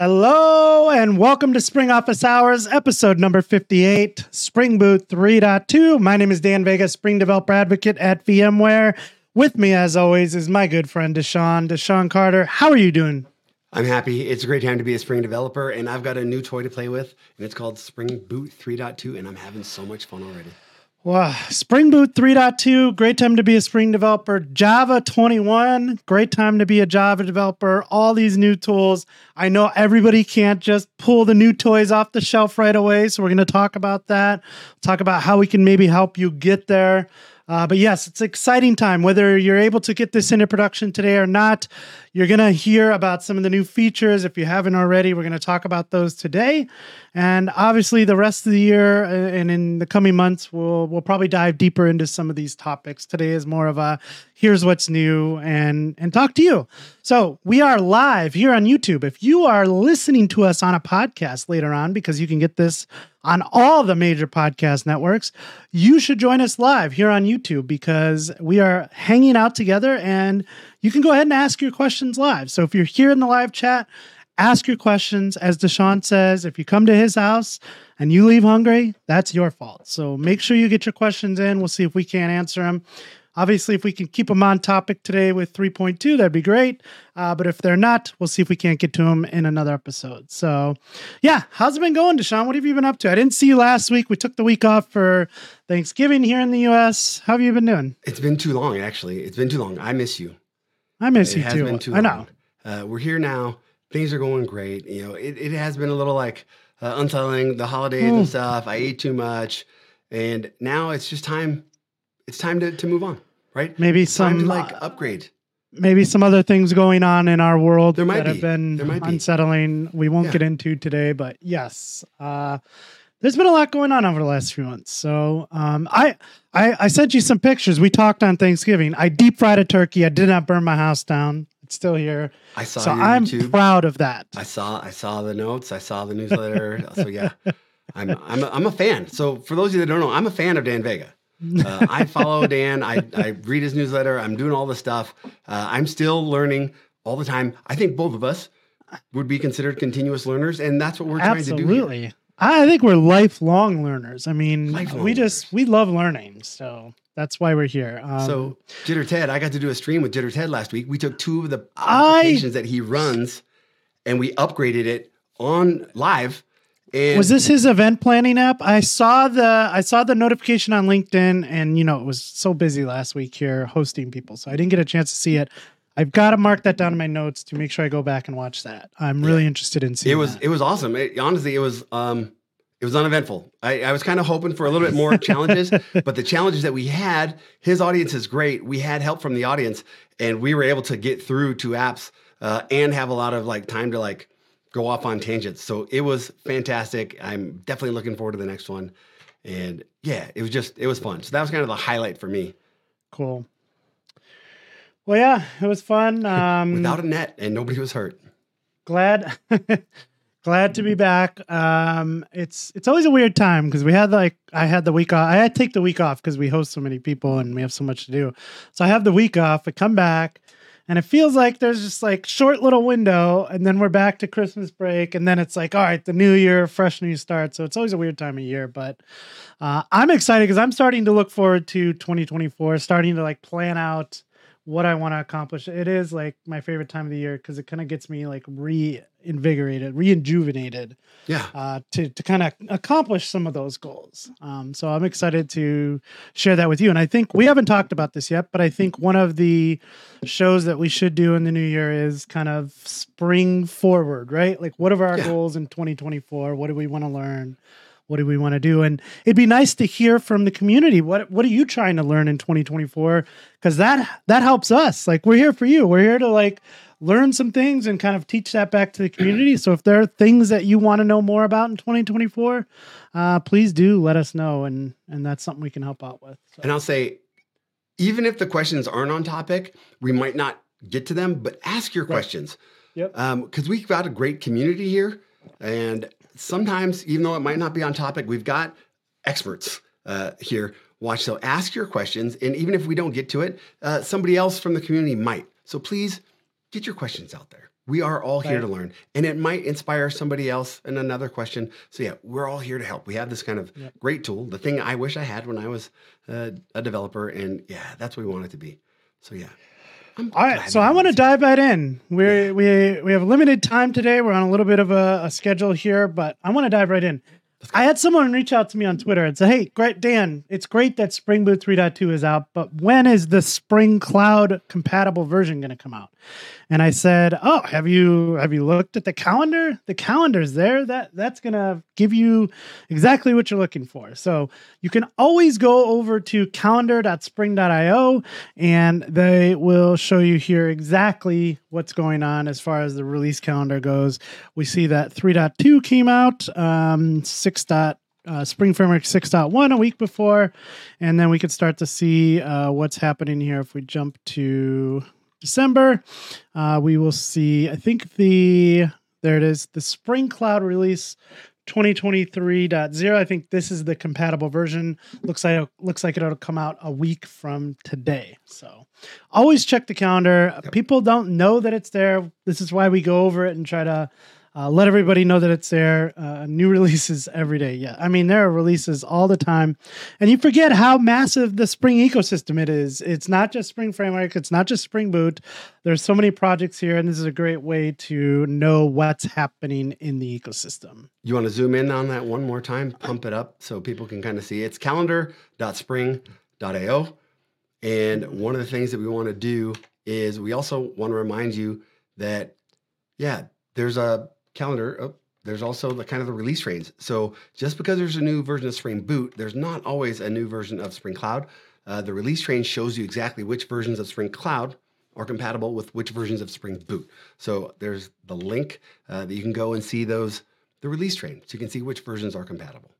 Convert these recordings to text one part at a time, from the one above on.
Hello and welcome to Spring Office Hours, episode number 58, Spring Boot 3.2. My name is Dan Vega, Spring Developer Advocate at VMware. With me, as always, is my good friend DaShaun. DaShaun Carter, how are you doing? I'm happy. It's a great time to be a Spring developer, and I've got a new toy to play with, and it's called Spring Boot 3.2, and I'm having so much fun already. Wow, Spring Boot 3.2, great time to be a Spring developer. Java 21, great time to be a Java developer. All these new tools. I know everybody can't just pull the new toys off the shelf right away, so we're going to talk about that. Talk about how we can maybe help you get there. Uh, but yes, it's an exciting time. Whether you're able to get this into production today or not, you're going to hear about some of the new features. If you haven't already, we're going to talk about those today. And obviously, the rest of the year uh, and in the coming months, we'll we'll probably dive deeper into some of these topics. Today is more of a here's what's new and and talk to you. So we are live here on YouTube. If you are listening to us on a podcast later on, because you can get this on all the major podcast networks, you should join us live here on YouTube because we are hanging out together and you can go ahead and ask your questions live. So if you're here in the live chat, ask your questions. As DaShaun says, if you come to his house and you leave hungry, that's your fault. So make sure you get your questions in. We'll see if we can't answer them. Obviously, if we can keep them on topic today with 3.2, that'd be great. Uh, but if they're not, we'll see if we can't get to them in another episode. So, yeah, how's it been going, DaShaun? What have you been up to? I didn't see you last week. We took the week off for Thanksgiving here in the U.S. How have you been doing? It's been too long, actually. It's been too long. I miss you. I miss it you too. been too I know. Uh, we're here now. Things are going great. You know, it, it has been a little like uh, unsettling, the holidays Mm. and stuff. I ate too much. And now it's just time. It's time to, to move on, right? Maybe It's time to some like uh, upgrade. maybe some other things going on in our world There might that have been There might be. unsettling. We won't Yeah. get into today, but yes, uh, there's been a lot going on over the last few months. So um, I, I I sent you some pictures. We talked on Thanksgiving. I deep fried a turkey. I did not burn my house down. It's still here. I saw so I'm YouTube. proud of that. I saw I saw the notes. I saw the newsletter. so yeah, I'm I'm a, I'm a fan. So for those of you that don't know, I'm a fan of Dan Vega. Uh, I follow Dan. I I read his newsletter. I'm doing all the stuff. Uh, I'm still learning all the time. I think both of us would be considered continuous learners, and that's what we're trying to do. Absolutely. I think we're lifelong learners. I mean, Lifelong we just we love learning, so that's why we're here. Um, So JitterTed, I got to do a stream with JitterTed last week. We took two of the I- applications that he runs, and we upgraded it on live. And was this his event planning app? I saw the I saw the notification on LinkedIn, and you know it was so busy last week here hosting people, so I didn't get a chance to see it. I've got to mark that down in my notes to make sure I go back and watch that. I'm really interested in seeing. it was that. it was awesome. It, honestly, it was um it was uneventful. I, I was kind of hoping for a little bit more challenges, but the challenges that we had, his audience is great. We had help from the audience, and we were able to get through two apps uh, and have a lot of like time to like go off on tangents. So it was fantastic. I'm definitely looking forward to the next one. And yeah, it was just it was fun. So that was kind of the highlight for me. cool. Well, yeah, it was fun. Um, Without a net, and nobody was hurt. glad glad to be back um it's it's always a weird time because we had like i had the week off i had to take the week off because we host so many people and we have so much to do so i have the week off i come back and it feels like there's just like short little window and then we're back to christmas break and then it's like all right the new year fresh new start so it's always a weird time of year but uh, i'm excited because i'm starting to look forward to 2024 starting to like plan out what I want to accomplish. It is like my favorite time of the year because it kind of gets me like reinvigorated, reinjuvenated Yeah. uh, to to kind of accomplish some of those goals. Um, so I'm excited to share that with you. And I think we haven't talked about this yet, but I think one of the shows that we should do in the new year is kind of spring forward, right? Like, what are our Yeah. goals in 2024? What do we want to learn? What do we want to do? And it'd be nice to hear from the community. What What are you trying to learn in 2024? Because that that helps us. Like we're here for you. We're here to like learn some things and kind of teach that back to the community. So if there are things that you want to know more about in 2024, uh, please do let us know, and and that's something we can help out with. So, And I'll say, even if the questions aren't on topic, we might not get to them, but ask your questions. Yep. Because we've got a great community here. And sometimes, even though it might not be on topic, we've got experts uh, here. Watch. So ask your questions. And even if we don't get to it, uh, somebody else from the community might. So please get your questions out there. We are all here Right. to learn, and it might inspire somebody else and another question. So yeah, we're all here to help. We have this kind of Yep. great tool, the thing I wish I had when I was uh, a developer, and yeah, that's what we want it to be. So yeah. All right, so I want to dive right in. We we we have limited time today. We're on a little bit of a, a schedule here, but I want to dive right in. I had someone reach out to me on Twitter and say, "Hey, great Dan, it's great that Spring Boot 3.2 is out, but when is the Spring Cloud compatible version going to come out?" And I said, "Oh, have you have you looked at the calendar? The calendar's there. That that's going to give you exactly what you're looking for. So you can always go over to calendar.spring.io and they will show you here exactly what's going on as far as the release calendar goes. We see that 3.2 came out, um, 6. Dot, uh, Spring Framework 6.1 a week before, and then we could start to see uh, what's happening here if we jump to December. Uh, we will see, I think the, there it is, the Spring Cloud release 2023.0. I think this is the compatible version. Looks like looks like it'll come out a week from today. So always check the calendar. Yep. People don't know that it's there. This is why we go over it and try to uh, let everybody know that it's there. Uh, new releases every day. Yeah, I mean there are releases all the time, and you forget how massive the Spring ecosystem it is. It's not just Spring Framework. It's not just Spring Boot. There's so many projects here, and this is a great way to know what's happening in the ecosystem. You want to zoom in on that one more time, pump it up so people can kind of see. It's calendar.spring.io. And one of the things that we want to do is we also want to remind you that, yeah, there's a calendar. Oh, there's also the kind of the release trains. So just because there's a new version of Spring Boot, there's not always a new version of Spring Cloud. Uh, the release train shows you exactly which versions of Spring Cloud are compatible with which versions of Spring Boot. So there's the link uh, that you can go and see those the release train, so you can see which versions are compatible.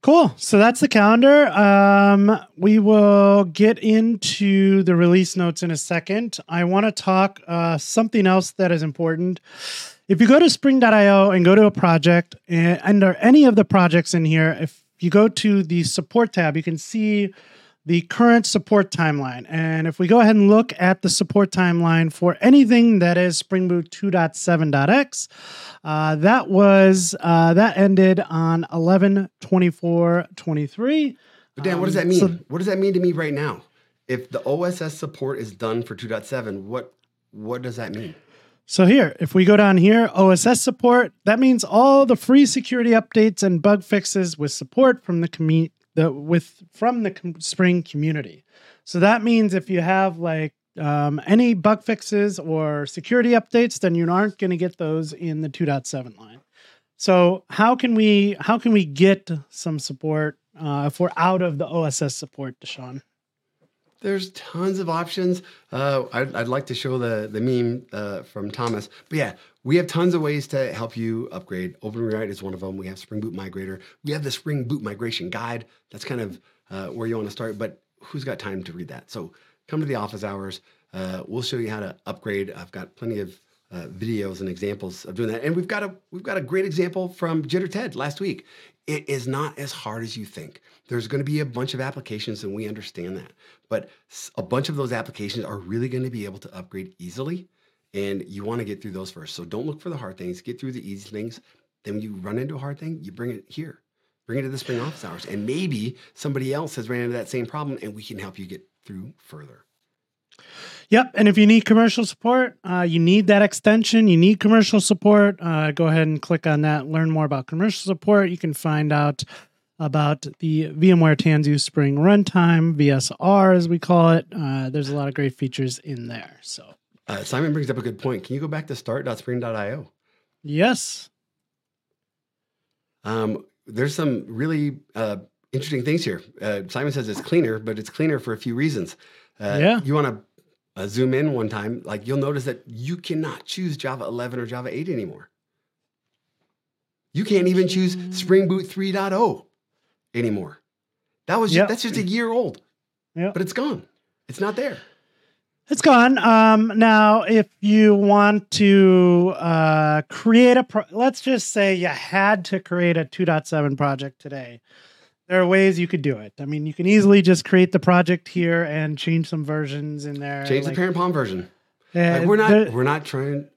Cool. So that's the calendar. Um, we will get into the release notes in a second. I want to talk uh, something else that is important. If you go to spring.io and go to a project, and under any of the projects in here, if you go to the support tab, you can see the current support timeline. And if we go ahead and look at the support timeline for anything that is Spring Boot 2.7.x, uh, that was uh, that ended on 11 24 23. But Dan, what does Um, that mean? so- what does that mean to me right now? If the OSS support is done for 2.7, what what does that mean? So here, if we go down here, OSS support, that means all the free security updates and bug fixes with support from the commu- the with from the com- Spring community. So that means if you have like um, any bug fixes or security updates, then you aren't going to get those in the 2.7 line. So how can we how can we get some support uh, if we're out of the OSS support, DaShaun? There's tons of options. Uh, I'd, I'd like to show the the meme uh, from Thomas, but yeah, we have tons of ways to help you upgrade. Open Rewrite is one of them. We have Spring Boot Migrator. We have the Spring Boot Migration Guide. That's kind of uh, where you want to start. But who's got time to read that? So come to the office hours. Uh, we'll show you how to upgrade. I've got plenty of uh, videos and examples of doing that, and we've got a we've got a great example from JitterTed last week. It is not as hard as you think. There's going to be a bunch of applications, and we understand that. But a bunch of those applications are really going to be able to upgrade easily, and you want to get through those first. So don't look for the hard things. Get through the easy things. Then when you run into a hard thing, you bring it here. Bring it to the spring office hours, and maybe somebody else has ran into that same problem, and we can help you get through further. Yep. And if you need commercial support, uh, you need that extension, you need commercial support, uh, go ahead and click on that. Learn more about commercial support. You can find out about the VMware Tanzu Spring Runtime, VSR as we call it. Uh, there's a lot of great features in there. So, Uh, Simon brings up a good point. Can you go back to start.spring.io? yes. Um, there's some really uh, interesting things here. Uh, Simon says it's cleaner, but it's cleaner for a few reasons. Uh, Yeah. You want to uh, zoom in one time, like you'll notice that you cannot choose Java 11 or Java 8 anymore. You can't even choose Spring Boot 3.0 anymore. That was ju- Yep. that's just a year old, Yep. but it's gone. It's not there. It's gone. Um, now, if you want to uh, create a, pro- let's just say you had to create a 2.7 project today. There are ways you could do it. I mean, you can easily just create the project here and change some versions in there. Change like- the parent POM version. Like, we're not there- we're not trying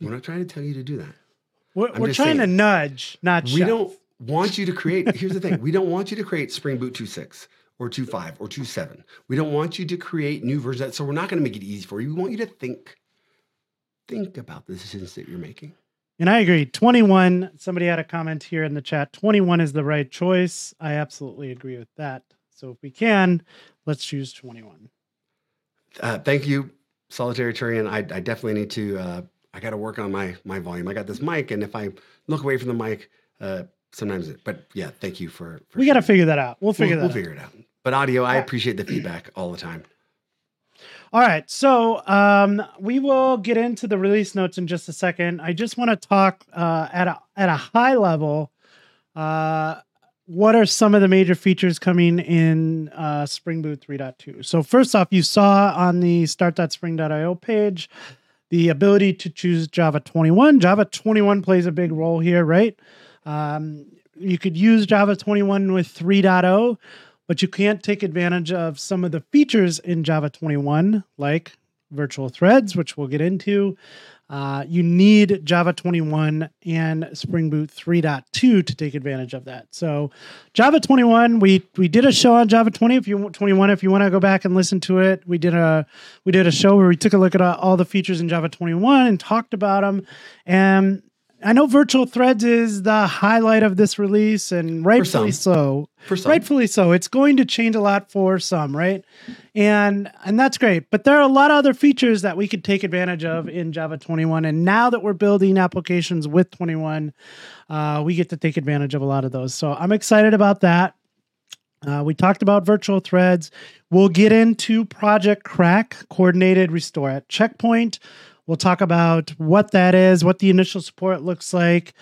we're not trying to tell you to do that. we're, we're trying to nudge, not We shove. don't want you to create. Here's the thing: we don't want you to create Spring Boot 2.6 or 2.5 or 2.7. We don't want you to create new versions. So we're not going to make it easy for you. We want you to think, think about the decisions that you're making. And I agree. 21, somebody had a comment here in the chat. 21 is the right choice. I absolutely agree with that. So if we can, let's choose 21. Uh, thank you, Solitary Turian. I, I definitely need to. Uh, I got to work on my my volume. I got this mic, and if I look away from the mic, uh, sometimes. It, but yeah, thank you for. for We got to figure that out. We'll We'll, figure we'll that out. figure it out. But audio, I appreciate the feedback all the time. All right. So um, we will get into the release notes in just a second. I just want to talk uh, at a at a high level. Uh, what are some of the major features coming in uh, Spring Boot 3.2? So first off, you saw on the start.spring.io page the ability to choose Java 21. Java 21 plays a big role here, right? Um, you could use Java 21 with 3.0 but you can't take advantage of some of the features in Java 21, like virtual threads, which we'll get into. Uh, you need Java 21 and Spring Boot 3.2 to take advantage of that. So, Java 21, we we did a show on Java 20. If you want 21, if you want to go back and listen to it, we did a we did a show where we took a look at all the features in Java 21 and talked about them. And I know virtual threads is the highlight of this release, and rightfully so. For some, rightfully so. It's going to change a lot for some right? And and that's great. But there are a lot of other features that we could take advantage of in java 21 and now that we're building applications with 21 uh, we get to take advantage of a lot of those. So i'm excited about that. Uh, we talked about virtual threads. We'll get into project CRaC coordinated restore at checkpoint we'll talk about what that is what the initial support looks like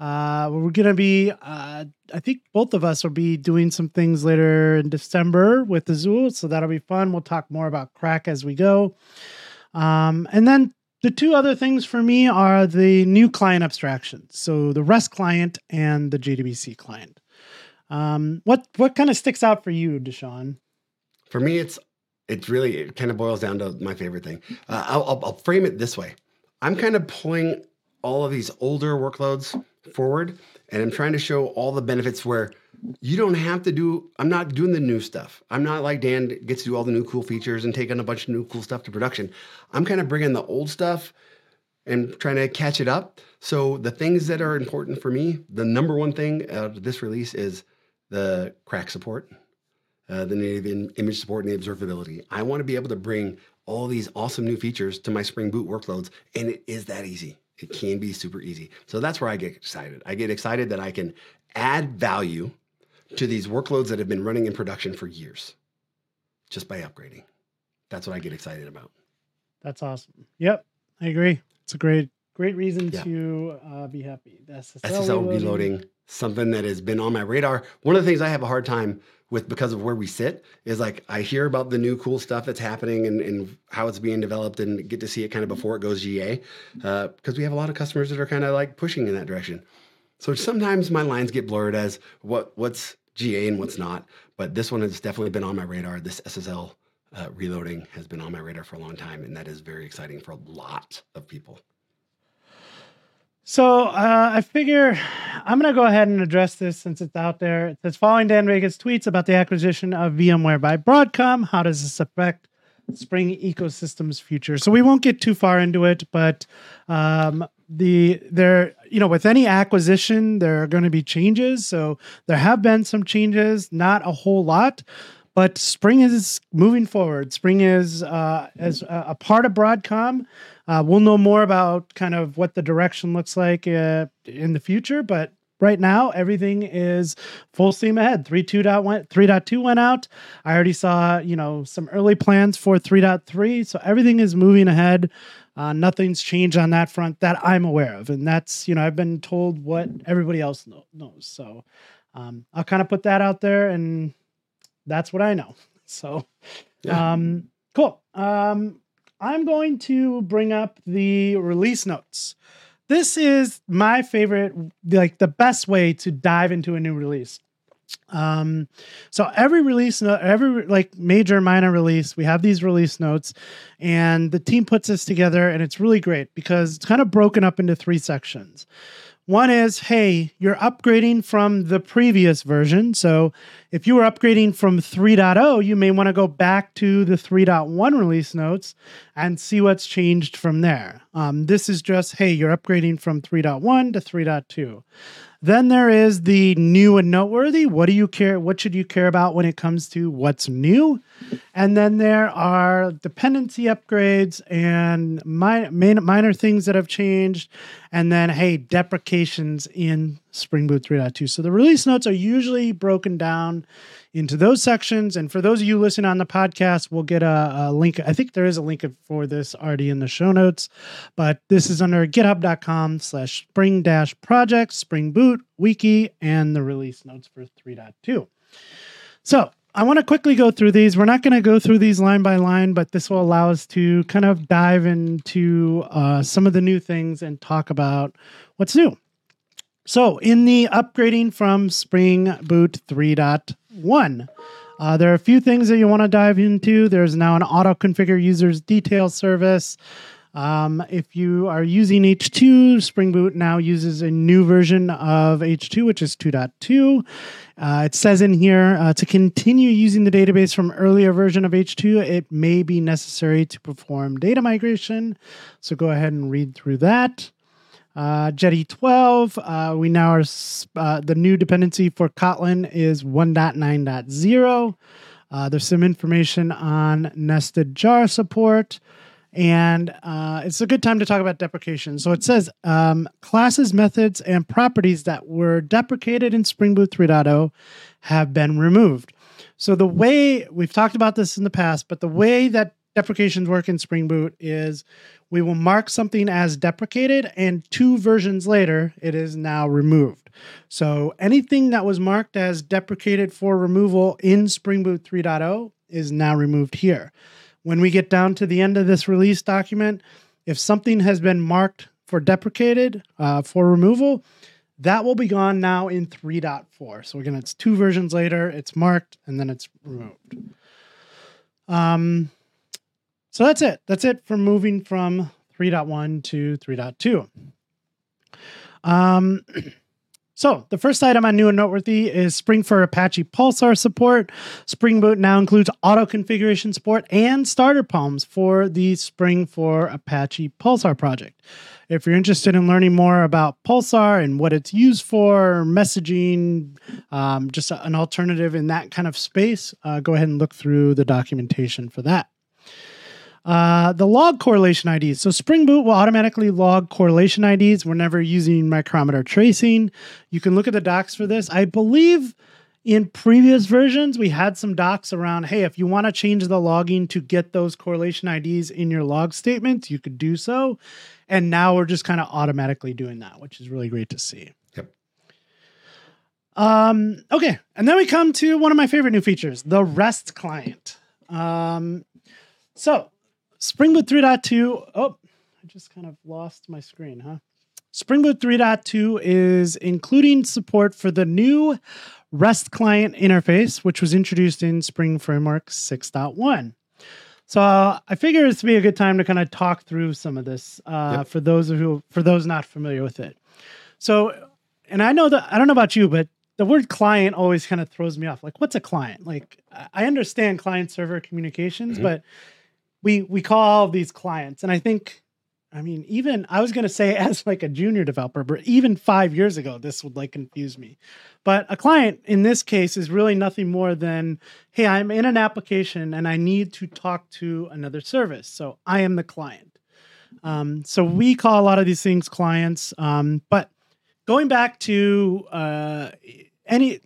uh, we're going to be, uh, I think both of us will be doing some things later in December with Azul. So that'll be fun. We'll talk more about CRaC as we go. Um, and then the two other things for me are the new client abstractions. So the REST client and the JDBC client. Um, what, what kind of sticks out for you, DaShaun? For me, it's it's really it kind of boils down to my favorite thing. Uh, I'll, I'll, frame it this way: I'm kind of pulling all of these older workloads forward, and I'm trying to show all the benefits where you don't have to do. I'm not doing the new stuff. I'm not like Dan gets to do all the new cool features and take on a bunch of new cool stuff to production. I'm kind of bringing the old stuff and trying to catch it up. So the things that are important for me, the number one thing out of this release is the CRaC support uh, the native in- image support and the observability. I want to be able to bring all these awesome new features to my Spring Boot workloads, and it is that easy. It can be super easy. So that's where I get excited. I get excited that I can add value to these workloads that have been running in production for years just by upgrading. That's what I get excited about. That's awesome. Yep, I agree. It's a great, great reason Yeah. to uh, be happy. That's the SSL, SSL reloading, something that has been on my radar. One of the things I have a hard time with because of where we sit is like I hear about the new cool stuff that's happening and, and how it's being developed and get to see it kind of before it goes GA because we have a lot of customers that are kind of like pushing in that direction. So sometimes my lines get blurred as what what's GA and what's not. But this one has definitely been on my radar. This SSL uh, reloading has been on my radar for a long time, and that is very exciting for a lot of people. So uh, I figure I'm going to go ahead and address this since it's out there. It says following Dan Vega's tweets about the acquisition of VMware by Broadcom. How does this affect Spring ecosystem's future? So we won't get too far into it, but um, the there you know with any acquisition there are going to be changes. So there have been some changes, not a whole lot. But Spring is moving forward. Spring is uh, as a, a part of Broadcom. Uh, we'll know more about kind of what the direction looks like uh, in the future, but right now everything is full steam ahead. 3.2 went 3.2 went out. I already saw, you know, some early plans for 3.3, so everything is moving ahead. Uh, nothing's changed on that front that I'm aware of, and that's you know I've been told what everybody else know, knows. So um, I'll kind of put that out there, and that's what I know. So Yeah. um, cool. Um, I'm going to bring up the release notes. This is my favorite, like the best way to dive into a new release. Um, so every release note, every like major minor release, we have these release notes, and the team puts this together, and it's really great because it's kind of broken up into three sections. One is, hey, you're upgrading from the previous version. So if you were upgrading from 3.0, you may want to go back to the 3.1 release notes and see what's changed from there. Um, this is just, hey, you're upgrading from 3.1 to 3.2. Then there is the new and noteworthy. What do you care? What should you care about when it comes to what's new? And then there are dependency upgrades and minor, minor things that have changed. And then, hey, deprecations in Spring Boot 3.2. So the release notes are usually broken down into those sections. And for those of you listening on the podcast, we'll get a, a link. I think there is a link for this already in the show notes, but this is under github.com slash spring dash project, spring boot, wiki, and the release notes for 3.2. So I want to quickly go through these. We're not going to go through these line by line, but this will allow us to kind of dive into uh, some of the new things and talk about what's new. So, in the upgrading from Spring Boot 3.1, uh, there are a few things that you want to dive into. There's now an auto configure users detail service. Um, if you are using H2, Spring Boot now uses a new version of H2, which is 2.2. Uh, it says in here uh, to continue using the database from earlier version of H2, it may be necessary to perform data migration. So go ahead and read through that. Uh, Jetty 12, uh, we now are, uh, the new dependency for Kotlin is 1.9.0. Uh, there's some information on nested jar support, and uh, it's a good time to talk about deprecation. So it says um, classes, methods, and properties that were deprecated in Spring Boot 3.0 have been removed. So the way we've talked about this in the past, but the way that deprecations work in Spring Boot is we will mark something as deprecated, and two versions later, it is now removed. So anything that was marked as deprecated for removal in Spring Boot 3.0 is now removed here. When we get down to the end of this release document, if something has been marked for deprecated uh, for removal, that will be gone now in 3.4. So again, it's two versions later, it's marked, and then it's removed. Um, so that's it. That's it for moving from 3.1 to 3.2. Um, so the first item on new and noteworthy is Spring for Apache Pulsar support. Spring Boot now includes auto configuration support and starter POMs for the Spring for Apache Pulsar project. If you're interested in learning more about Pulsar and what it's used for, messaging, um, just an alternative in that kind of space, uh, go ahead and look through the documentation for that. Uh, the log correlation IDs. So Spring Boot will automatically log correlation IDs whenever using micrometer tracing. You can look at the docs for this. I believe in previous versions, we had some docs around hey, if you want to change the logging to get those correlation IDs in your log statements, you could do so. And now we're just kind of automatically doing that, which is really great to see. Yep. Um, okay. And then we come to one of my favorite new features the REST client. Um, so Spring Boot 3.2. Oh, I just kind of lost my screen, huh? Spring Boot 3.2 is including support for the new REST client interface, which was introduced in Spring Framework 6.1. So uh, I figure this would be a good time to kind of talk through some of this uh, yep. for those who for those not familiar with it. So, and I know that I don't know about you, but the word client always kind of throws me off. Like, what's a client? Like, I understand client server communications, mm-hmm. but we we call these clients. And i think i mean even i was going to say as like a junior developer but even five years ago this would like confuse me. But a client in this case is really nothing more than hey i'm in an application and i need to talk to another service. So i am the client. Um, so we call a lot of these things clients. Um, but going back to uh, any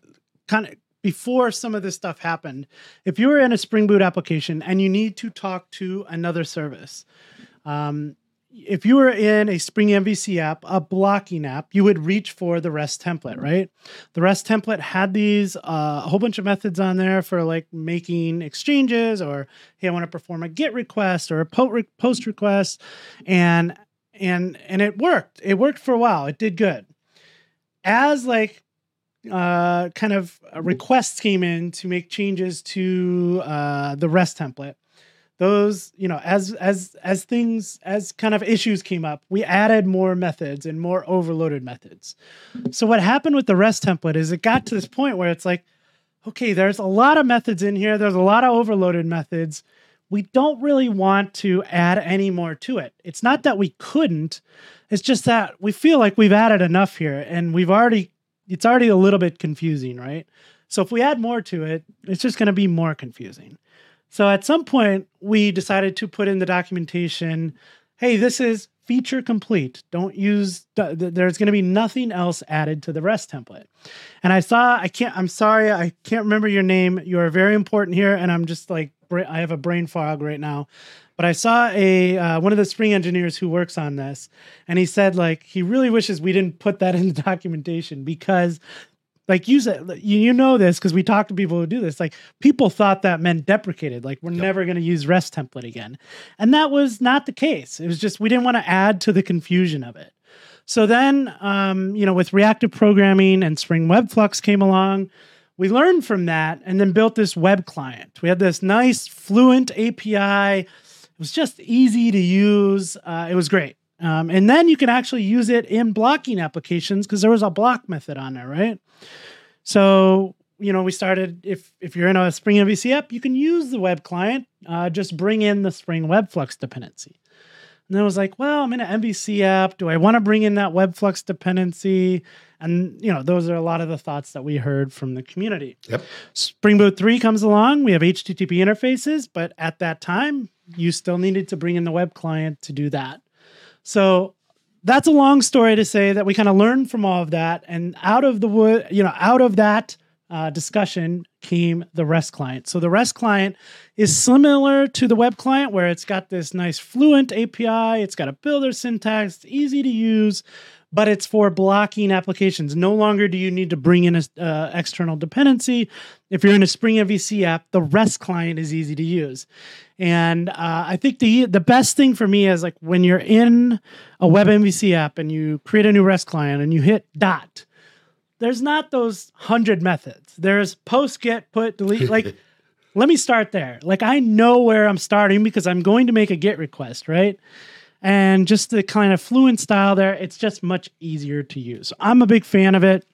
kind of before some of this stuff happened, if you were in a Spring Boot application and you need to talk to another service, um, if you were in a Spring MVC app, a blocking app, you would reach for the REST template, right? The REST template had these uh, a whole bunch of methods on there for like making exchanges, or hey, I want to perform a GET request or a POST request, and and and it worked. It worked for a while. It did good. As like uh, kind of requests came in to make changes to uh, the REST template. Those, you know, as as as things as kind of issues came up, we added more methods and more overloaded methods. So what happened with the REST template is it got to this point where it's like, okay, there's a lot of methods in here. There's a lot of overloaded methods. We don't really want to add any more to it. It's not that we couldn't. It's just that we feel like we've added enough here and we've already it's already a little bit confusing, right? So if we add more to it, it's just going to be more confusing. So at some point, we decided to put in the documentation hey, this is feature complete. Don't use, there's going to be nothing else added to the REST template. And I saw, I can't, I'm sorry, I can't remember your name. You are very important here. And I'm just like, I have a brain fog right now. But I saw a uh, one of the Spring engineers who works on this, and he said like he really wishes we didn't put that in the documentation because like use it you you know this because we talk to people who do this like people thought that meant deprecated like we're yep. never going to use rest template again. And that was not the case. It was just we didn't want to add to the confusion of it. So then um, you know with reactive programming and spring web flux came along we learned from that and then built this web client. We had this nice fluent api it was just easy to use. Uh, it was great. Um, and then you can actually use it in blocking applications because there was a block method on there, right? So you know, we started if if you're in a Spring MVC app, you can use the web client. Uh, just bring in the Spring Web Flux dependency. And then I was like, well, I'm in an MVC app. Do I want to bring in that Web Flux dependency? And you know, those are a lot of the thoughts that we heard from the community. Yep. Spring Boot 3 comes along. We have HTTP interfaces, but at that time, you still needed to bring in the web client to do that. So that's a long story to say that we kind of learned from all of that, and out of the wood, you know, out of that uh, discussion came the REST client. So the REST client is similar to the web client, where it's got this nice fluent API, it's got a builder syntax, it's easy to use, but it's for blocking applications. No longer do you need to bring in an uh, external dependency. If you're in a Spring MVC app, the REST client is easy to use. And uh, I think the the best thing for me is like when you're in a web MVC app and you create a new REST client and you hit dot, there's not those hundred methods. There's post, get, put, delete. Like, let me start there. Like I know where I'm starting because I'm going to make a get request, right? and just the kind of fluent style there, it's just much easier to use. I'm a big fan of it.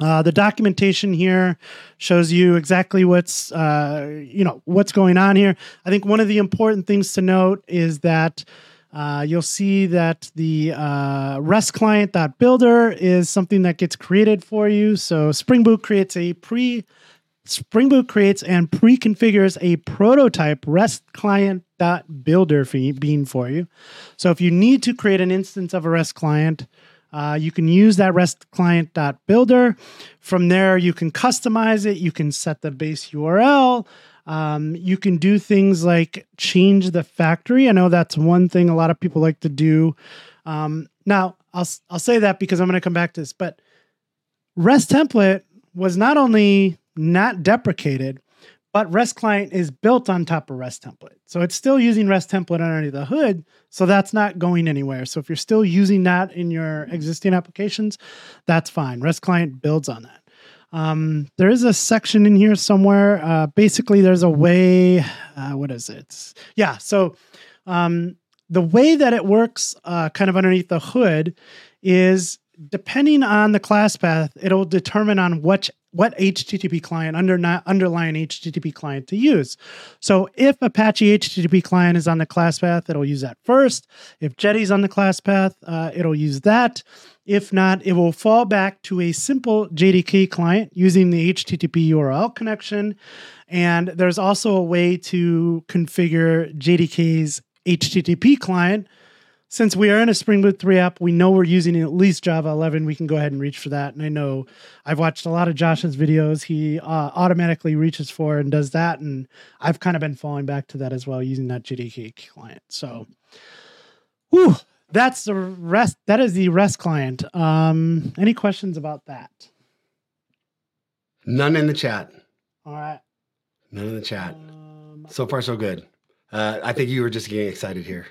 Uh, the documentation here shows you exactly what's uh, you know what's going on here. I think one of the important things to note is that uh, you'll see that the uh, REST client.builder is something that gets created for you. So Spring Boot creates a pre Spring Boot creates and pre-configures a prototype REST client.builder bean for you. So if you need to create an instance of a REST client, uh, you can use that REST client.builder. From there, you can customize it. You can set the base URL. Um, you can do things like change the factory. I know that's one thing a lot of people like to do. Um, now, I'll I'll say that because I'm going to come back to this, but REST template was not only not deprecated, but REST client is built on top of REST template. So it's still using REST template underneath the hood. So that's not going anywhere. So if you're still using that in your existing applications, that's fine. REST client builds on that. Um, there is a section in here somewhere. Uh, basically, there's a way. Uh, what is it? Yeah. So um, the way that it works, uh, kind of underneath the hood, is depending on the class path, it'll determine on which what HTTP client under underlying HTTP client to use. So if Apache HTTP client is on the class path, it'll use that first. If Jetty's on the class path, uh, it'll use that. If not, it will fall back to a simple JDK client using the HTTP URL connection. And there's also a way to configure JDK's HTTP client since we are in a Spring Boot 3 app, we know we're using at least Java 11. We can go ahead and reach for that. And I know I've watched a lot of Josh's videos. He uh, automatically reaches for and does that. And I've kind of been falling back to that as well, using that JDK client. So, whew, that's the rest. That is the REST client. Um, any questions about that? None in the chat. All right. None in the chat. Um, so far, so good. Uh, I think you were just getting excited here.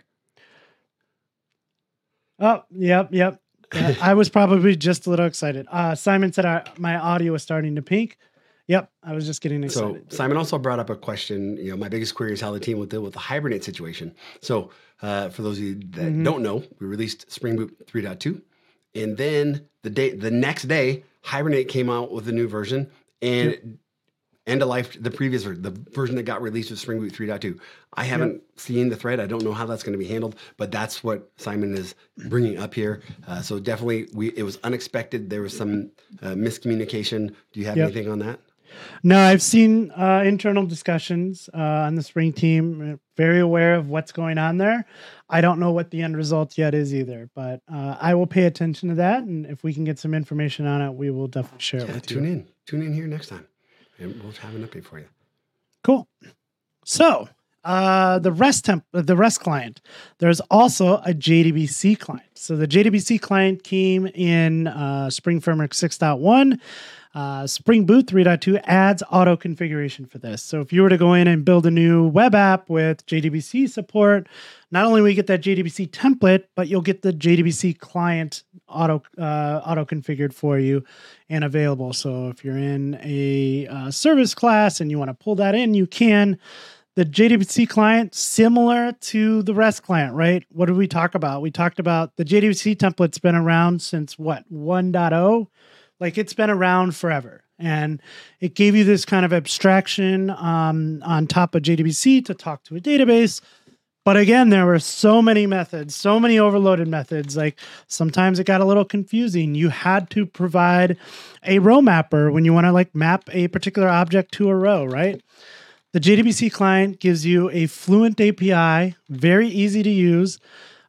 Oh, yep, yep. Uh, I was probably just a little excited. Uh, Simon said I, my audio was starting to pink. Yep, I was just getting excited. So. Simon also brought up a question. You know, my biggest query is how the team will deal with the hibernate situation. So uh, for those of you that Mhm. don't know, we released Spring Boot 3.2, and then the day the next day, Hibernate came out with a new version and end of life the previous version, the version that got released with Spring Boot 3.2. I haven't seen the thread. I don't know how that's going to be handled, but that's what Simon is bringing up here. Uh, so definitely, we it was unexpected. There was some uh, miscommunication. Do you have Yep. anything on that? No, I've seen uh, internal discussions uh, on the spring team. Very aware of what's going on there. I don't know what the end result yet is either, but uh, I will pay attention to that. And if we can get some information on it, we will definitely share it with tune you. in. Tune in here next time, and we'll have an update for you. Cool. So uh, the REST temp, the REST client. There's also a JDBC client. So the JDBC client came in uh, Spring Framework 6.1. Uh, Spring Boot 3.2 adds auto configuration for this. So if you were to go in and build a new web app with JDBC support, not only will you get that JDBC template, but you'll get the JDBC client auto uh, auto configured for you and available. So if you're in a uh, service class and you want to pull that in, you can. The JDBC client, similar to the REST client, right? What did we talk about? We talked about the JDBC template's been around since what 1.0 like it's been around forever. And it gave you this kind of abstraction um, on top of jdbc to talk to a database. But again there were so many methods so many overloaded methods. Like sometimes it got a little confusing. You had to provide a row mapper when you want to like map a particular object to a row right? The jdbc client gives you a fluent api very easy to use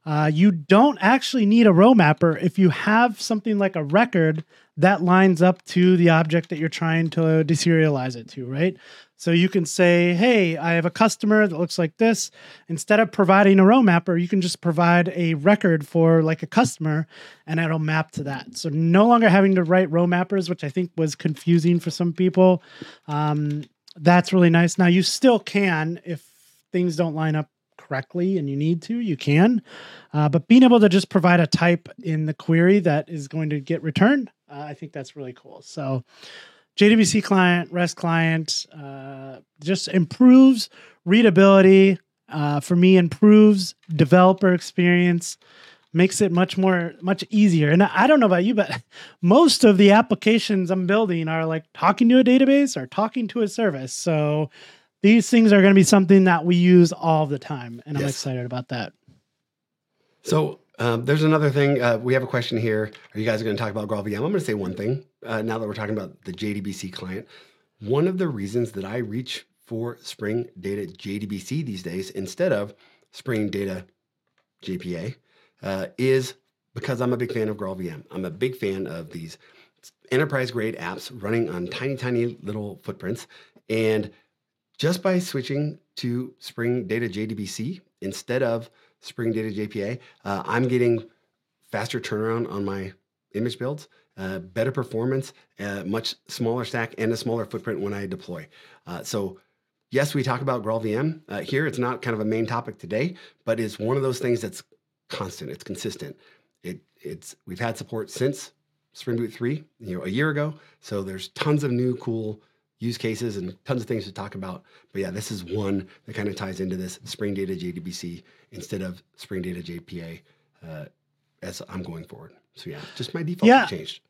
uh, you don't actually need a row mapper if you have something like a record that lines up to the object that you're trying to deserialize it to, right? So you can say, hey, I have a customer that looks like this. Instead of providing a row mapper, you can just provide a record for like a customer and it'll map to that. So no longer having to write row mappers, which I think was confusing for some people. Um, that's really nice. Now you still can, if things don't line up correctly and you need to, you can. Uh, but being able to just provide a type in the query that is going to get returned, uh, I think that's really cool. So, JDBC client, REST client, uh, just improves readability. Uh, for me, improves developer experience, makes it much more, much easier. And I don't know about you, but most of the applications I'm building are like talking to a database or talking to a service. So these things are going to be something that we use all the time, and I'm excited about that. So um, there's another thing. Uh, we have a question here. Are you guys going to talk about GraalVM? I'm going to say one thing uh, now that we're talking about the JDBC client. One of the reasons that I reach for Spring Data JDBC these days instead of Spring Data JPA uh, is because I'm a big fan of GraalVM. I'm a big fan of these enterprise grade apps running on tiny, tiny little footprints. And just by switching to Spring Data JDBC instead of Spring Data JPA, uh, I'm getting faster turnaround on my image builds, uh, better performance, uh, much smaller stack, and a smaller footprint when I deploy. Uh, so, yes, we talk about GraalVM uh, here. It's not kind of a main topic today, but it's one of those things that's constant. It's consistent. It it's we've had support since Spring Boot three, you know, a year ago. So there's tons of new cool use cases and tons of things to talk about. But yeah, this is one that kind of ties into this Spring Data JDBC instead of Spring Data JPA uh, as I'm going forward. So yeah, just my default Yeah. changed.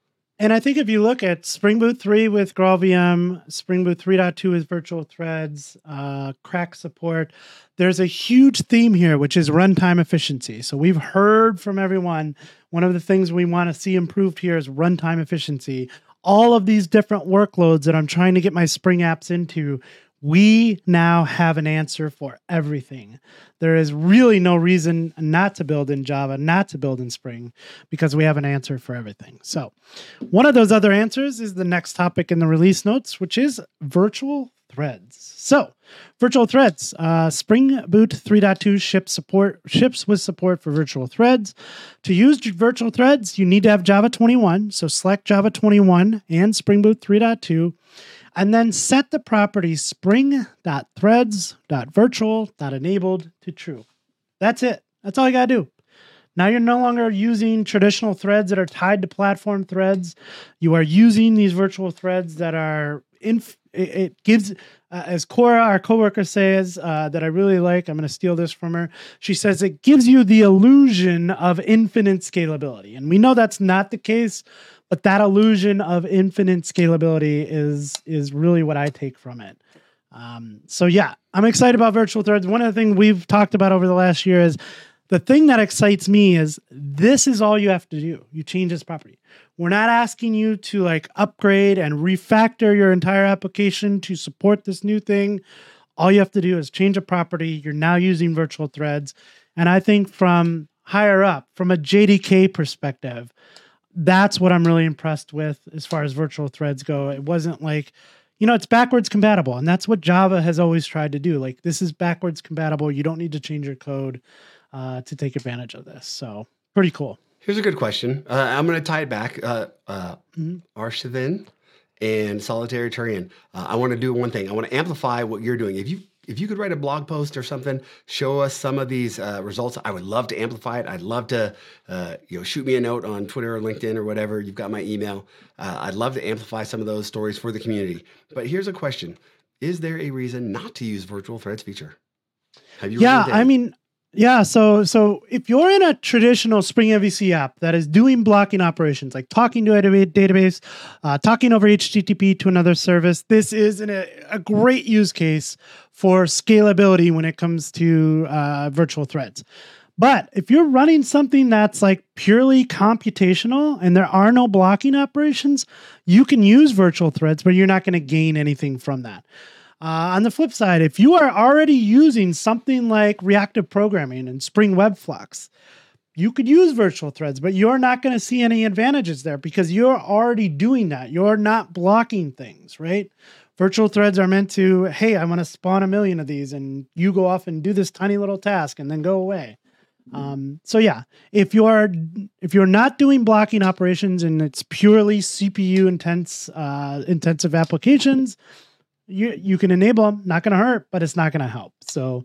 And I think if you look at Spring Boot 3 with GraalVM, Spring Boot 3.2 with virtual threads, uh, CRaC support, there's a huge theme here, which is runtime efficiency. So we've heard from everyone, one of the things we want to see improved here is runtime efficiency. All of these different workloads that I'm trying to get my Spring apps into, we now have an answer for everything. There is really no reason not to build in Java, not to build in Spring, because we have an answer for everything. So, one of those other answers is the next topic in the release notes, which is virtual threads. So, virtual threads, uh, Spring Boot 3.2 ships support ships with support for virtual threads. To use virtual threads, you need to have Java 21. So, select Java 21 and Spring Boot 3.2 and then set the property spring.threads.virtual.enabled to true. That's it. That's all you got to do. Now you're no longer using traditional threads that are tied to platform threads. You are using these virtual threads that are it, it gives uh, as Cora, our coworker, says uh, that I really like. I'm going to steal this from her. She says it gives you the illusion of infinite scalability, and we know that's not the case. But that illusion of infinite scalability is is really what I take from it. Um, so yeah, I'm excited about virtual threads. One of the things we've talked about over the last year is the thing that excites me is this is all you have to do. You change this property. We're not asking you to like upgrade and refactor your entire application to support this new thing. All you have to do is change a property. You're now using virtual threads. And I think from higher up, from a JDK perspective, that's what I'm really impressed with as far as virtual threads go. It wasn't like, you know, it's backwards compatible. And that's what Java has always tried to do. Like, this is backwards compatible. You don't need to change your code uh, to take advantage of this. So, pretty cool. Here's a good question. Uh, I'm going to tie it back. Uh, uh, mm-hmm. And Solitary Turian. Uh, I want to do one thing. I want to amplify what you're doing. If you if you could write a blog post or something, show us some of these uh, results. I would love to amplify it. I'd love to, uh, you know, shoot me a note on Twitter or LinkedIn or whatever. You've got my email. Uh, I'd love to amplify some of those stories for the community. But here's a question: Is there a reason not to use virtual threads feature? Have you? Yeah, I mean, yeah, so so if you're in a traditional Spring MVC app that is doing blocking operations like talking to a database, uh, talking over HTTP to another service, this is an, a, great use case for scalability when it comes to uh, virtual threads. But if you're running something that's like purely computational and there are no blocking operations, you can use virtual threads, but you're not going to gain anything from that. Uh, on the flip side, if you are already using something like reactive programming and Spring Web Flux, you could use virtual threads, but you're not going to see any advantages there because you're already doing that. You're not blocking things, right? Virtual threads are meant to, hey, I want to spawn a million of these, and you go off and do this tiny little task and then go away. Um, so yeah, if you're if you're not doing blocking operations and it's purely CPU intense uh, intensive applications, you you can enable them not going to hurt but it's not going to help. So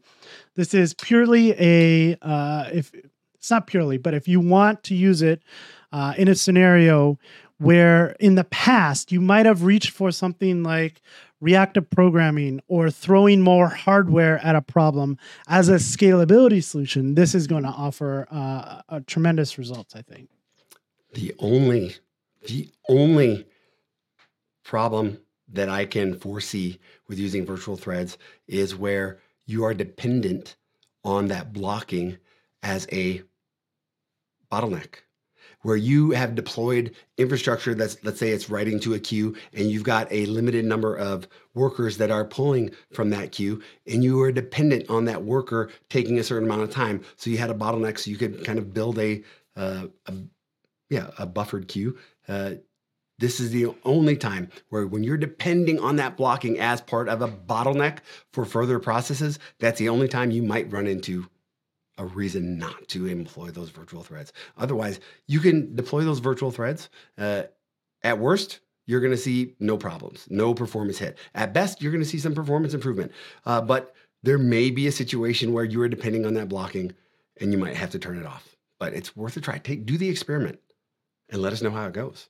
this is purely a uh, if it's not purely but if you want to use it uh, in a scenario where in the past you might have reached for something like reactive programming or throwing more hardware at a problem as a scalability solution this is going to offer uh, a tremendous results i think. The only the only problem that I can foresee with using virtual threads is where you are dependent on that blocking as a bottleneck where you have deployed infrastructure that's let's say it's writing to a queue and you've got a limited number of workers that are pulling from that queue and you are dependent on that worker taking a certain amount of time. So you had a bottleneck so you could kind of build a, uh, a yeah a buffered queue uh, this is the only time where, when you're depending on that blocking as part of a bottleneck for further processes, that's the only time you might run into a reason not to employ those virtual threads. Otherwise, you can deploy those virtual threads. Uh, at worst, you're going to see no problems, no performance hit. At best, you're going to see some performance improvement. Uh, but there may be a situation where you are depending on that blocking and you might have to turn it off. But it's worth a try. Take do the experiment and let us know how it goes.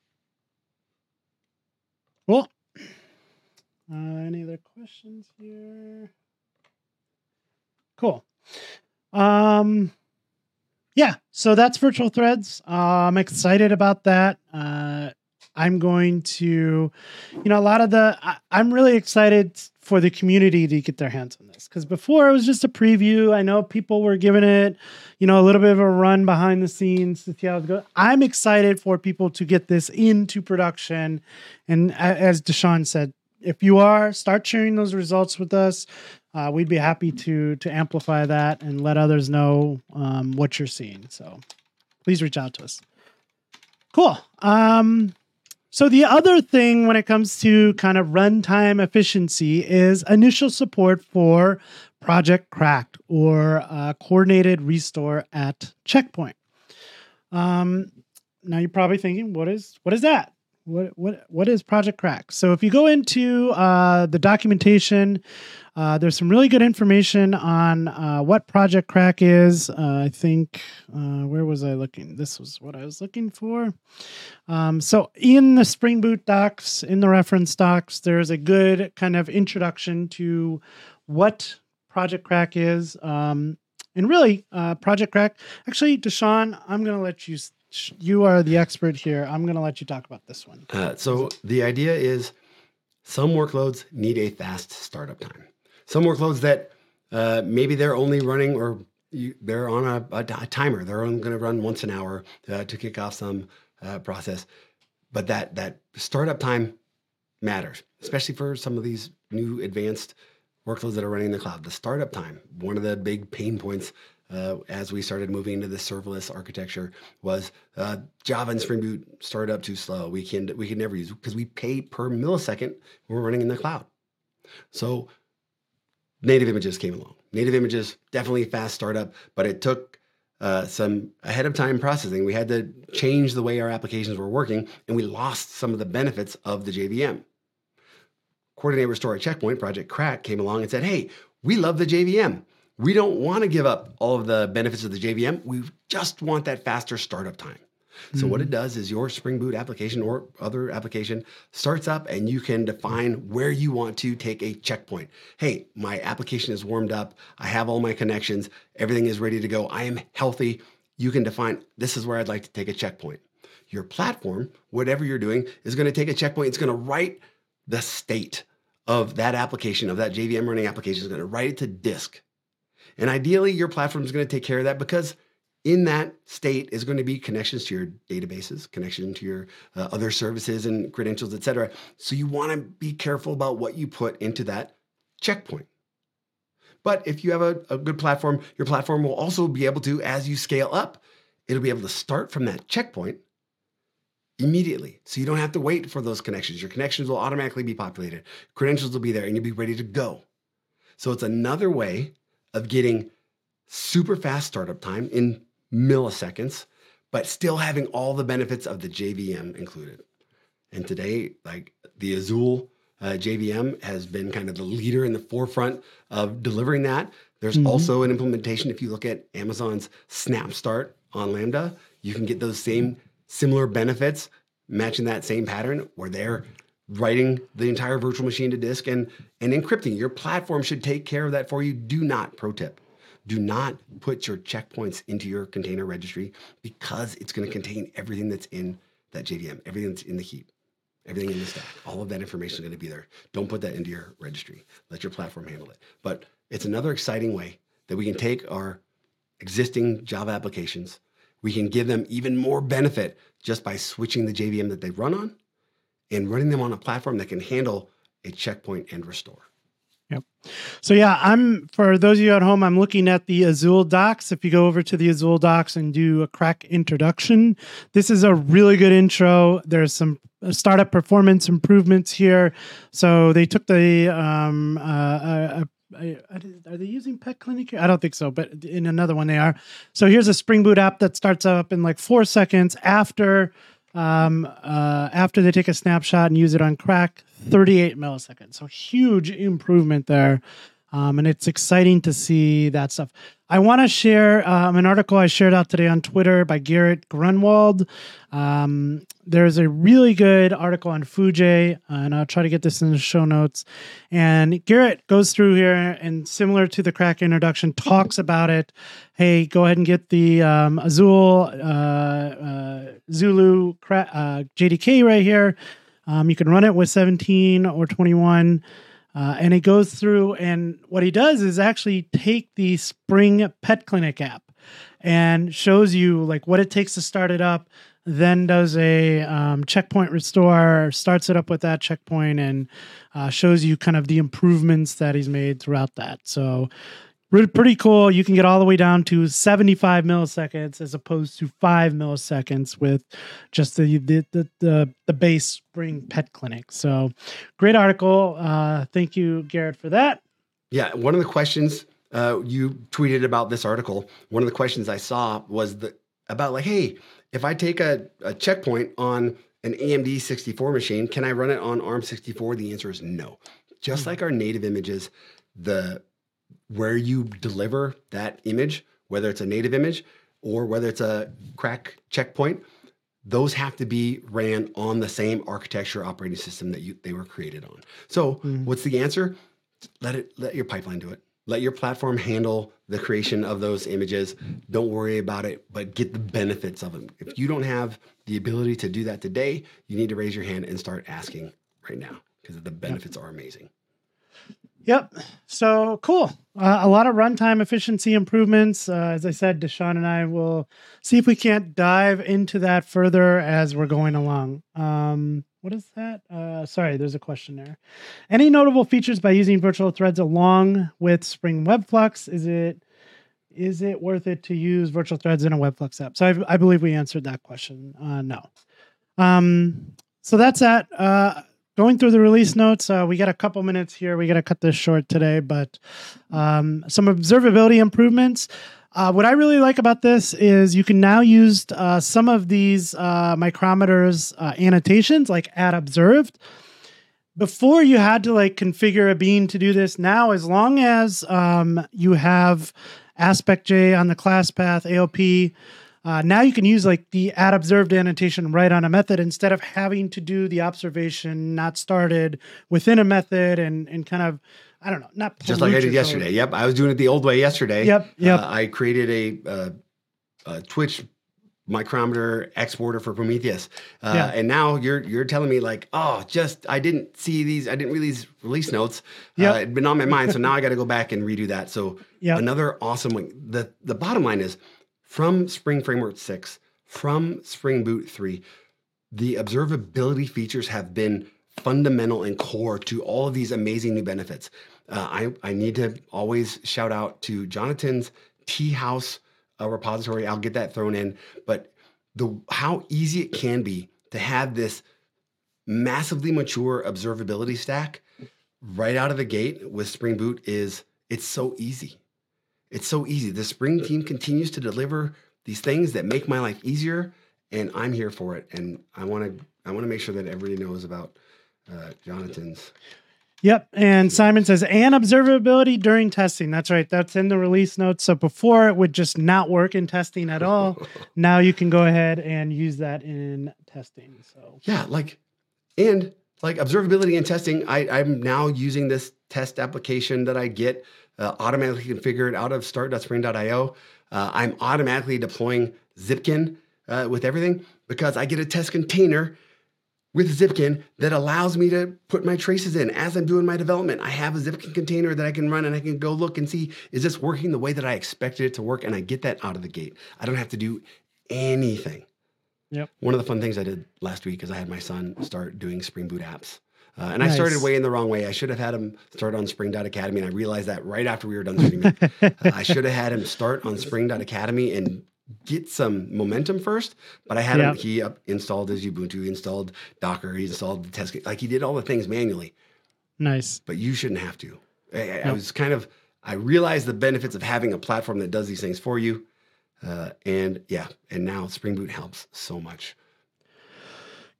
Cool. Uh, any other questions here? Cool. Um, yeah, so that's virtual threads. Uh, I'm excited about that. Uh, I'm going to, you know, a lot of the, I, I'm really excited for the community to get their hands on this because before it was just a preview. I know people were giving it, you know, a little bit of a run behind the scenes to see how it goes. I'm excited for people to get this into production. And as DaShaun said, if you are, start sharing those results with us. Uh, we'd be happy to to amplify that and let others know um, what you're seeing. So please reach out to us. Cool. Um, so the other thing when it comes to kind of runtime efficiency is initial support for Project Cracked or uh, coordinated restore at checkpoint. Um, now you're probably thinking, what is what is that? What what what is Project CRaC? So if you go into uh, the documentation, uh, there's some really good information on uh, what Project CRaC is. Uh, I think uh, where was I looking? This was what I was looking for. Um, so in the Spring Boot docs, in the reference docs, there's a good kind of introduction to what Project CRaC is. Um, and really, uh, Project CRaC. Actually, DaShaun, I'm going to let you you are the expert here. I'm going to let you talk about this one. Uh, so the idea is some workloads need a fast startup time. Some workloads that uh, maybe they're only running or you, they're on a, a, a, timer. They're only going to run once an hour uh, to kick off some uh, process. But that that startup time matters, especially for some of these new advanced workloads that are running in the cloud. The startup time, one of the big pain points uh, as we started moving into the serverless architecture was uh, Java and Spring Boot started up too slow. We can we can never use because we pay per millisecond we're running in the cloud. So native images came along. Native images definitely fast startup, but it took uh, some ahead of time processing. We had to change the way our applications were working, and we lost some of the benefits of the JVM. Coordinate Restore Checkpoint Project CRaC came along and said, "Hey, we love the JVM. We don't want to give up all of the benefits of the JVM. We just want that faster startup time. So mm-hmm. what it mm-hmm. does is your Spring Boot application or other application starts up and you can define where you want to take a checkpoint. Hey, my application is warmed up. I have all my connections. Everything is ready to go. I am healthy. You can define this is where I'd like to take a checkpoint. Your platform, whatever you're doing, is going to take a checkpoint. It's going to write the state of that application, of that JVM running application, is going to write it to disk. And ideally, your platform is going to take care of that because in that state is going to be connections to your databases, connection to your uh, other services and credentials, et cetera. So you want to be careful about what you put into that checkpoint. But if you have a, a good platform, your platform will also be able to, as you scale up, it'll be able to start from that checkpoint immediately. So you don't have to wait for those connections. Your connections will automatically be populated, credentials will be there, and you'll be ready to go. So it's another way of getting super fast startup time in milliseconds, but still having all the benefits of the JVM included. And today, like the Azul uh, JVM has been kind of the leader in the forefront of delivering that. There's mm-hmm. also an implementation. If you look at Amazon's SnapStart on Lambda, you can get those same similar benefits, matching that same pattern where they're writing the entire virtual machine to disk and, and encrypting. Your platform should take care of that for you. Do not, pro tip, do not put your checkpoints into your container registry because it's going to contain everything that's in that JVM, everything that's in the heap, everything in the stack. All of that information is going to be there. Don't put that into your registry. Let your platform handle it. But it's another exciting way that we can take our existing Java applications, we can give them even more benefit just by switching the JVM that they run on and running them on a platform that can handle a checkpoint and restore. Yep. So yeah, I'm for those of you at home, I'm looking at the Azul docs. If you go over to the Azul docs and do a CRaC introduction, this is a really good intro. There's some uh, startup performance improvements here. So they took the um uh, uh, uh are they using Pet Clinic? I don't think so, but in another one they are. So here's a Spring Boot app that starts up in like four seconds after um, uh, after they take a snapshot and use it on CRaC 38 milliseconds. So huge improvement there um, and it's exciting to see that stuff i want to share um, an article i shared out today on twitter by Gerrit Grunwald um, there's a really good article on uh, and I'll try to get this in the show notes. And Gerrit goes through here and similar to the CRaC introduction, talks about it. Hey, go ahead and get the um, Azul uh, uh, Zulu cra- uh, JDK right here. Um, you can run it with 17 or 21. Uh, and he goes through, and what he does is actually take the Spring Pet Clinic app and shows you like what it takes to start it up, then does a um, checkpoint restore, starts it up with that checkpoint, and uh, shows you kind of the improvements that he's made throughout that. So, pretty cool. You can get all the way down to 75 milliseconds as opposed to five milliseconds with just the the the, the, the base Spring Pet Clinic. So, great article. Uh, thank you, Gerrit, for that. Yeah, one of the questions uh, you tweeted about this article. One of the questions I saw was the, about like, hey, if I take a, a checkpoint on an AMD 64 machine. Can I run it on ARM 64? The answer is no. Just like our native images, the where you deliver that image, whether it's a native image or whether it's a CRaC checkpoint, those have to be ran on the same architecture operating system that you they were created on. So, Mhm. what's the answer? Let it let your pipeline do it. Let your platform handle the creation of those images. Don't worry about it, but get the benefits of them. If you don't have the ability to do that today, you need to raise your hand and start asking right now because the benefits are amazing. Yep. So cool. Uh, a lot of runtime efficiency improvements. Uh, as I said, DaShaun and I will see if we can't dive into that further as we're going along. Um, what is that? Uh, sorry, there's a question there. Any notable features by using virtual threads along with Spring Webflux? Is it is it worth it to use virtual threads in a Webflux app? So I, I believe we answered that question. Uh, no. Um, so that's that. Going through the release notes, uh, we got a couple minutes here. We got to cut this short today, but um, some observability improvements. Uh, what I really like about this is you can now use uh, some of these uh, micrometers uh, annotations, like add observed. Before you had to like configure a bean to do this. Now, as long as um, you have AspectJ on the class path AOP, uh, now you can use like the add observed annotation right on a method instead of having to do the observation not started within a method and and kind of I don't know not Just like I did code. yesterday. Yep, I was doing it the old way yesterday. Yep, yep. Uh, I created a, uh, a Twitch micrometer exporter for Prometheus, uh, Yeah. and now you're you're telling me like, oh, just I didn't see these, I didn't read these release notes. Yeah, Uh, it'd been on my mind, so now I got to go back and redo that. So Yep. another awesome one. The the bottom line is from Spring Framework six, from Spring Boot three, the observability features have been fundamental and core to all of these amazing new benefits. Uh, I, I need to always shout out to Jonathan's Tea House uh, repository. I'll get that thrown in, but the how easy it can be to have this massively mature observability stack right out of the gate with Spring Boot is it's so easy. It's so easy. The Spring team continues to deliver these things that make my life easier, and I'm here for it. And I want to I want to make sure that everybody knows about uh, Jonathan's. Yep. And Simon says, and observability during testing. That's right. That's in the release notes. So before it would just not work in testing at all. now you can go ahead and use that in testing. So Yeah, like and like observability and testing. I, I'm now using this test application that I get uh, automatically configured out of start.spring.io. Uh, I'm automatically deploying Zipkin uh, with everything because I get a test container with Zipkin that allows me to put my traces in as I'm doing my development. I have a Zipkin container that I can run and I can go look and see is this working the way that I expected it to work? And I get that out of the gate. I don't have to do anything. Yep. One of the fun things I did last week is I had my son start doing Spring Boot apps. Uh, and I started way in the wrong way. I should have had him start on Spring.Academy, and I realized that right after we were done streaming. Uh, I should have had him start on Spring.Academy and get some momentum first. But I had Yeah. him, he up, installed his Ubuntu, he installed Docker, he installed the test, like he did all the things manually. nice. But you shouldn't have to. I, I- I was kind of, I realized the benefits of having a platform that does these things for you. Uh, and yeah, and now Spring Boot helps so much.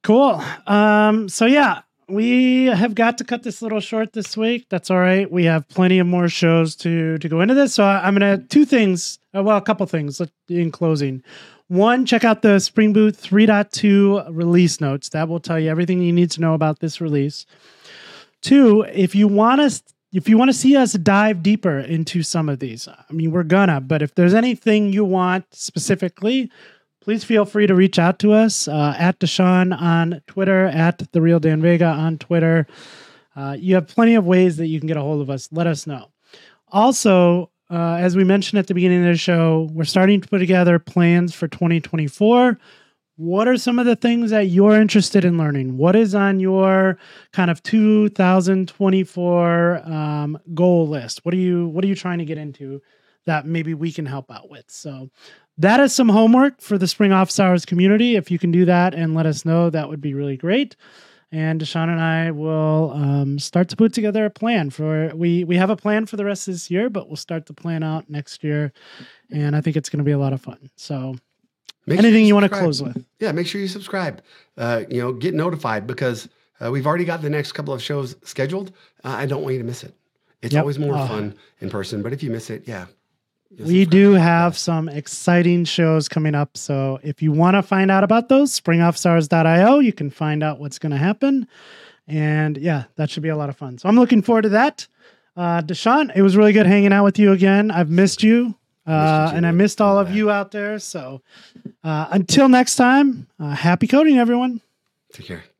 Cool. Um, so yeah, we have got to cut this little short this week. That's all right. We have plenty of more shows to to go into this. So I'm gonna two things. uh, Well, a couple things in closing. One, check out the Spring Boot 3.2 release notes. That will tell you everything you need to know about this release. Two, if you want us, if you want to see us dive deeper into some of these, I mean, we're gonna. But if there's anything you want specifically, please feel free to reach out to us uh, at DaShaun on Twitter, at the real Dan Vega on Twitter. Uh, you have plenty of ways that you can get a hold of us. Let us know. Also, uh, as we mentioned at the beginning of the show, we're starting to put together plans for 2024. What are some of the things that you're interested in learning? What is on your kind of 2024 um, goal list? What are you What are you trying to get into that maybe we can help out with? So that is some homework for the Spring Office Hours community. If you can do that and let us know, that would be really great. And DaShaun and I will um, start to put together a plan for we we have a plan for the rest of this year, but we'll start to plan out next year, and I think it's going to be a lot of fun. So Make sure Anything you want to close with? Yeah, make sure you subscribe. Uh, you know, get notified because uh, we've already got the next couple of shows scheduled. Uh, I don't want you to miss it. It's Yep. always more Oh. fun in person, but if you miss it, yeah. We subscribe. do have some exciting shows coming up. So if you want to find out about those, springofficehours.io, you can find out what's going to happen. And yeah, that should be a lot of fun. So I'm looking forward to that. Uh, DaShaun, it was really good hanging out with you again. I've missed you. Uh, and I missed all of you out there. So uh, until next time, uh, happy coding, everyone. Take care.